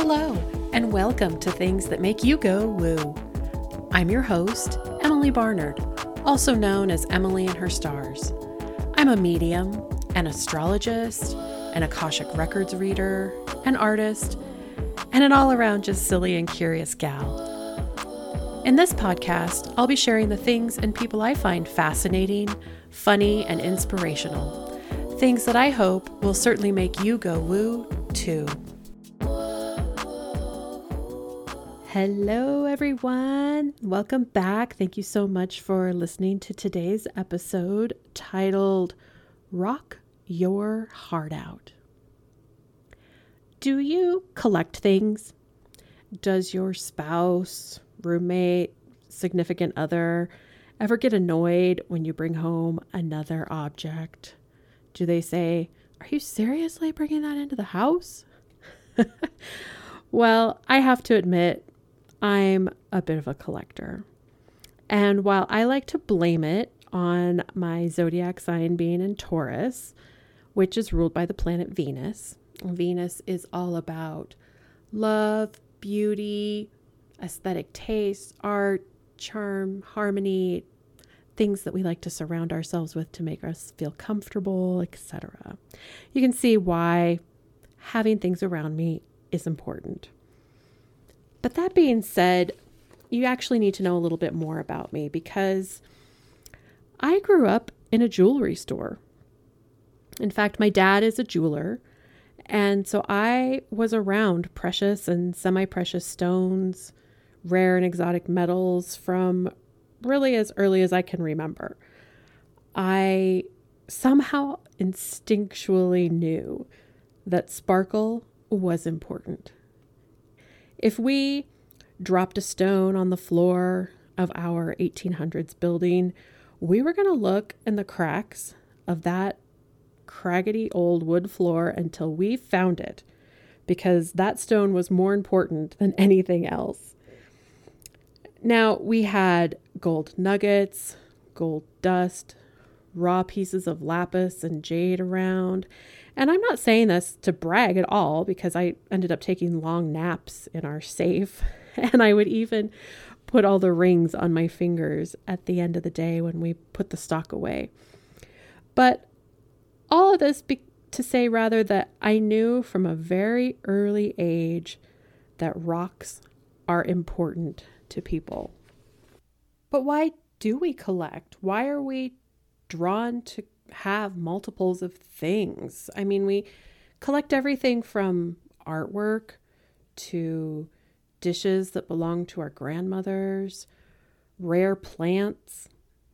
Hello, and welcome to Things That Make You Go Woo. I'm your host, Emily Barnard, also known as Emily and Her Stars. I'm a medium, an astrologist, an Akashic Records reader, an artist, and an all around just silly and curious gal. In this podcast, I'll be sharing the things and people I find fascinating, funny, and inspirational. Things that I hope will certainly make you go woo too. Hello, everyone. Welcome back. Thank you so much for listening to today's episode titled Rock Your Heart Out. Do you collect things? Does your spouse, roommate, significant other ever get annoyed when you bring home another object? Do they say, Are you seriously bringing that into the house? well, I have to admit, I'm a bit of a collector. And while I like to blame it on my zodiac sign being in Taurus, which is ruled by the planet Venus, Venus is all about love, beauty, aesthetic taste, art, charm, harmony, things that we like to surround ourselves with to make us feel comfortable, etc. You can see why having things around me is important. But that being said, you actually need to know a little bit more about me because I grew up in a jewelry store. In fact, my dad is a jeweler. And so I was around precious and semi precious stones, rare and exotic metals from really as early as I can remember. I somehow instinctually knew that sparkle was important. If we dropped a stone on the floor of our 1800s building, we were going to look in the cracks of that craggedy old wood floor until we found it, because that stone was more important than anything else. Now, we had gold nuggets, gold dust, raw pieces of lapis and jade around, and I'm not saying this to brag at all because I ended up taking long naps in our safe. And I would even put all the rings on my fingers at the end of the day when we put the stock away. But all of this be- to say rather that I knew from a very early age that rocks are important to people. But why do we collect? Why are we drawn to have multiples of things. I mean, we collect everything from artwork to dishes that belong to our grandmothers, rare plants,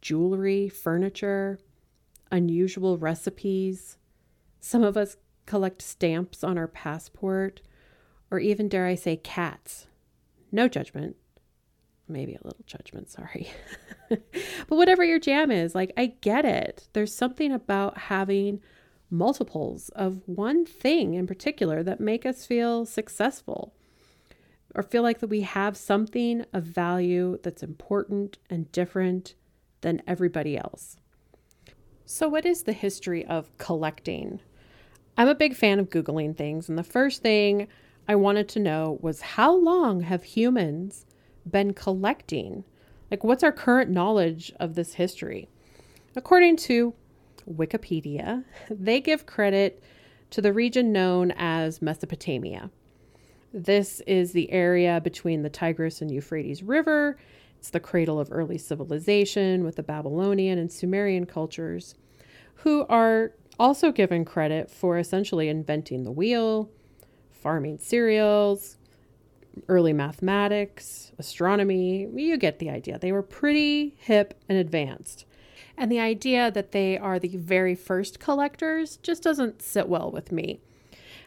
jewelry, furniture, unusual recipes. Some of us collect stamps on our passport, or even, dare I say, cats. No judgment maybe a little judgment, sorry. but whatever your jam is, like I get it. There's something about having multiples of one thing in particular that make us feel successful or feel like that we have something of value that's important and different than everybody else. So, what is the history of collecting? I'm a big fan of Googling things, and the first thing I wanted to know was how long have humans been collecting? Like, what's our current knowledge of this history? According to Wikipedia, they give credit to the region known as Mesopotamia. This is the area between the Tigris and Euphrates River. It's the cradle of early civilization with the Babylonian and Sumerian cultures, who are also given credit for essentially inventing the wheel, farming cereals, early mathematics, astronomy. You get the idea. They were pretty hip and advanced. And the idea that they are the very first collectors just doesn't sit well with me.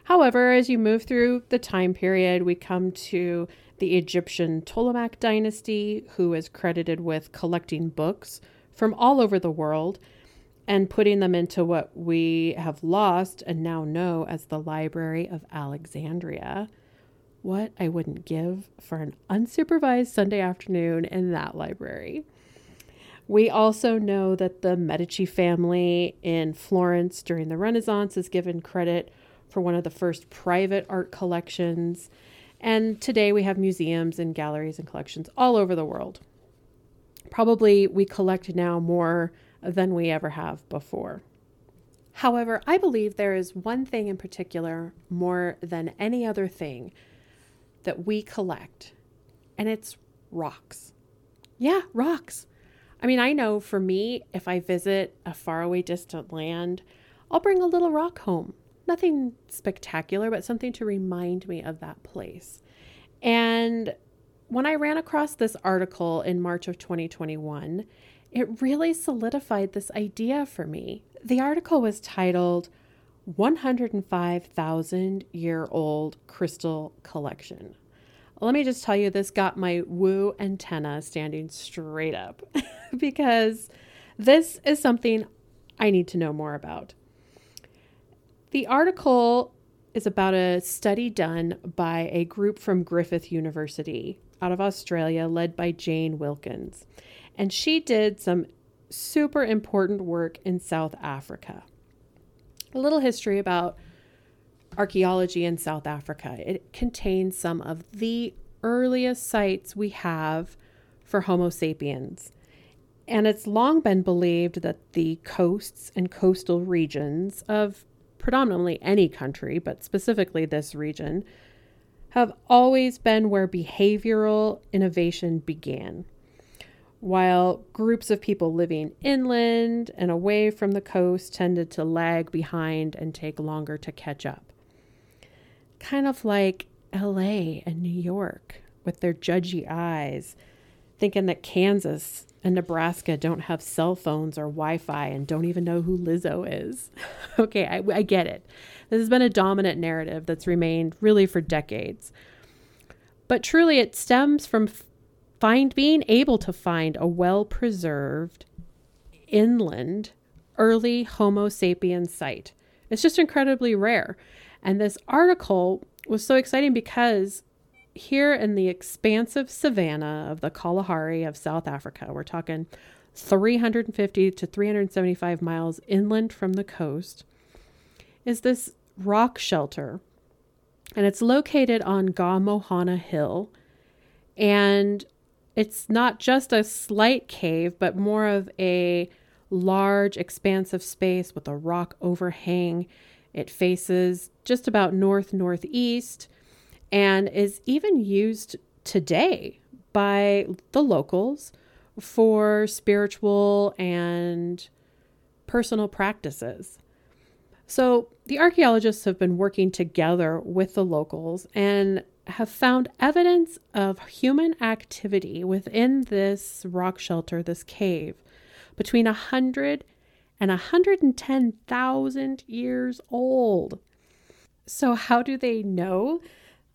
However, as you move through the time period, we come to the Egyptian Ptolemaic dynasty, who is credited with collecting books from all over the world and putting them into what we have lost and now know as the Library of Alexandria what I wouldn't give for an unsupervised Sunday afternoon in that library. We also know that the Medici family in Florence during the Renaissance is given credit for one of the first private art collections. And today we have museums and galleries and collections all over the world. Probably we collect now more than we ever have before. However, I believe there is one thing in particular more than any other thing that we collect, and it's rocks. Yeah, rocks. I mean, I know for me, if I visit a faraway distant land, I'll bring a little rock home. Nothing spectacular, but something to remind me of that place. And when I ran across this article in March of 2021, it really solidified this idea for me. The article was titled 105,000 Year Old Crystal Collection. Let me just tell you, this got my woo antenna standing straight up because this is something I need to know more about. The article is about a study done by a group from Griffith University out of Australia, led by Jayne Wilkins. And she did some super important work in South Africa. A little history about archaeology in South Africa. It contains some of the earliest sites we have for Homo sapiens. And it's long been believed that the coasts and coastal regions of predominantly any country, but specifically this region, have always been where behavioral innovation began. While groups of people living inland and away from the coast tended to lag behind and take longer to catch up kind of like LA and New York with their judgy eyes, thinking that Kansas and Nebraska don't have cell phones or Wi Fi and don't even know who Lizzo is. okay, I, I get it. This has been a dominant narrative that's remained really for decades. But truly, it stems from find being able to find a well preserved inland early Homo sapiens site. It's just incredibly rare. And this article was so exciting because here in the expansive savanna of the Kalahari of South Africa, we're talking 350 to 375 miles inland from the coast, is this rock shelter. And it's located on Ga Mohana Hill. And it's not just a slight cave, but more of a large, expansive space with a rock overhang it faces just about north northeast and is even used today by the locals for spiritual and personal practices. So, the archaeologists have been working together with the locals and have found evidence of human activity within this rock shelter, this cave, between 100 and 110,000 years old. So, how do they know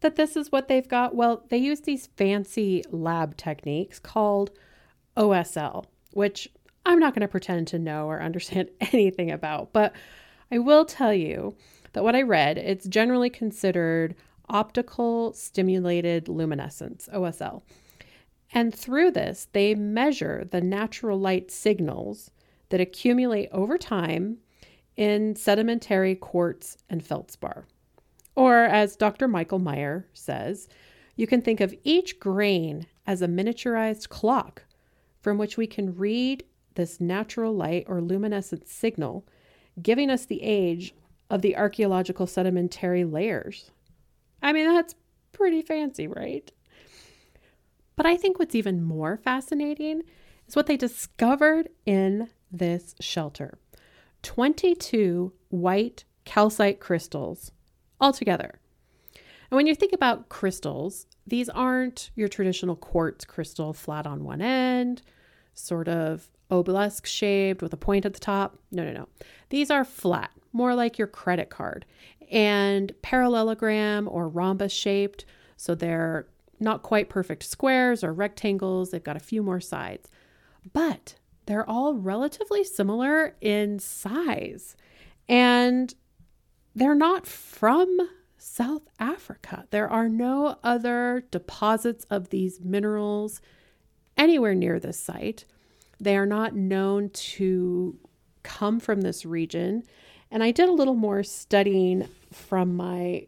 that this is what they've got? Well, they use these fancy lab techniques called OSL, which I'm not going to pretend to know or understand anything about, but I will tell you that what I read, it's generally considered optical stimulated luminescence, OSL. And through this, they measure the natural light signals that accumulate over time in sedimentary quartz and feldspar. Or, as Dr. Michael Meyer says, you can think of each grain as a miniaturized clock from which we can read this natural light or luminescent signal, giving us the age of the archaeological sedimentary layers. I mean, that's pretty fancy, right? But I think what's even more fascinating is what they discovered in this shelter 22 white calcite crystals altogether. And when you think about crystals, these aren't your traditional quartz crystal flat on one end, sort of obelisk shaped with a point at the top. No, no, no. These are flat, more like your credit card, and parallelogram or rhombus shaped. So they're not quite perfect squares or rectangles. They've got a few more sides. But they're all relatively similar in size. And they're not from South Africa. There are no other deposits of these minerals anywhere near this site. They are not known to come from this region. And I did a little more studying from my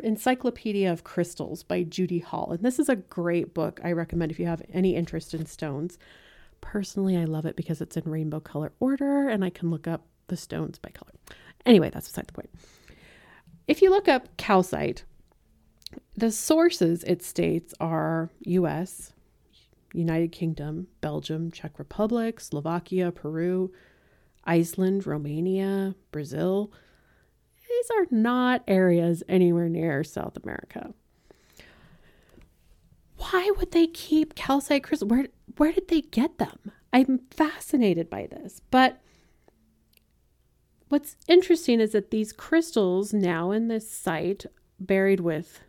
Encyclopedia of Crystals by Judy Hall. And this is a great book I recommend if you have any interest in stones. Personally, I love it because it's in rainbow color order and I can look up the stones by color. Anyway, that's beside the point. If you look up calcite, the sources it states are US, United Kingdom, Belgium, Czech Republic, Slovakia, Peru, Iceland, Romania, Brazil. These are not areas anywhere near South America. Why would they keep calcite crystals? Where, where did they get them? I'm fascinated by this. But what's interesting is that these crystals now in this site, buried with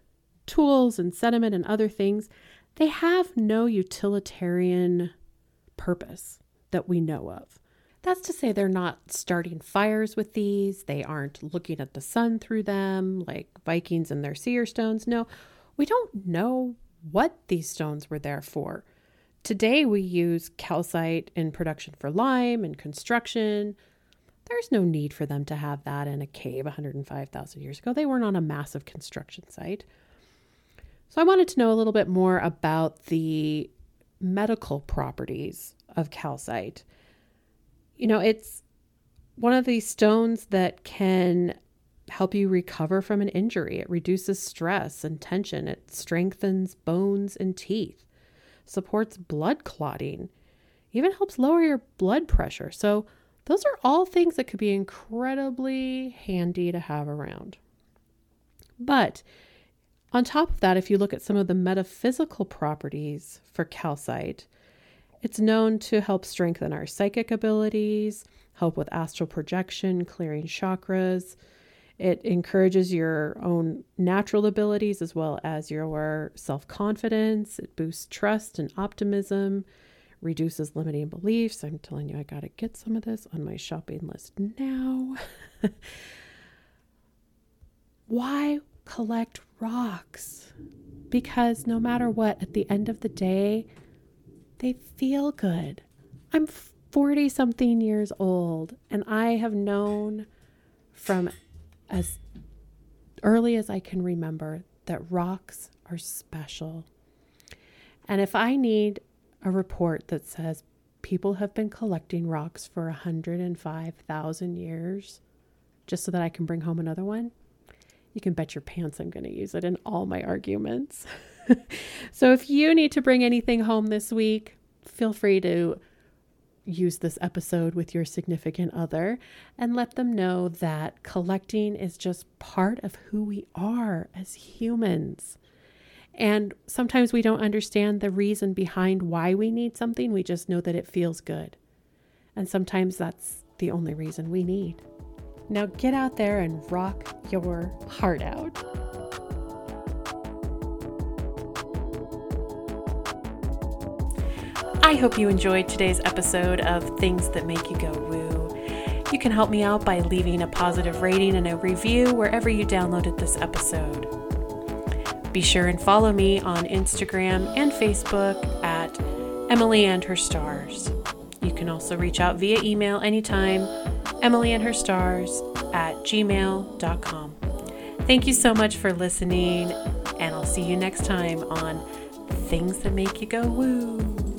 tools and sediment and other things, they have no utilitarian purpose that we know of. That's to say, they're not starting fires with these. They aren't looking at the sun through them like Vikings and their seer stones. No, we don't know what these stones were there for. Today, we use calcite in production for lime and construction. There's no need for them to have that in a cave 105,000 years ago. They weren't on a massive construction site. So I wanted to know a little bit more about the medical properties of calcite. You know, it's one of these stones that can help you recover from an injury. It reduces stress and tension. It strengthens bones and teeth, supports blood clotting, even helps lower your blood pressure. So, those are all things that could be incredibly handy to have around. But on top of that, if you look at some of the metaphysical properties for calcite, it's known to help strengthen our psychic abilities, help with astral projection, clearing chakras. It encourages your own natural abilities as well as your self confidence. It boosts trust and optimism, reduces limiting beliefs. I'm telling you, I got to get some of this on my shopping list now. Why collect rocks because no matter what, at the end of the day, they feel good. I'm 40 something years old and I have known from as early as I can remember that rocks are special. And if I need a report that says people have been collecting rocks for 105,000 years just so that I can bring home another one, you can bet your pants I'm going to use it in all my arguments. so if you need to bring anything home this week, feel free to use this episode with your significant other and let them know that collecting is just part of who we are as humans. And sometimes we don't understand the reason behind why we need something, we just know that it feels good. And sometimes that's the only reason we need. Now get out there and rock your heart out. I hope you enjoyed today's episode of Things That Make You Go Woo. You can help me out by leaving a positive rating and a review wherever you downloaded this episode. Be sure and follow me on Instagram and Facebook at Emily and Her Stars. You can also reach out via email anytime Emily and her stars at gmail.com. Thank you so much for listening, and I'll see you next time on Things That Make You Go Woo.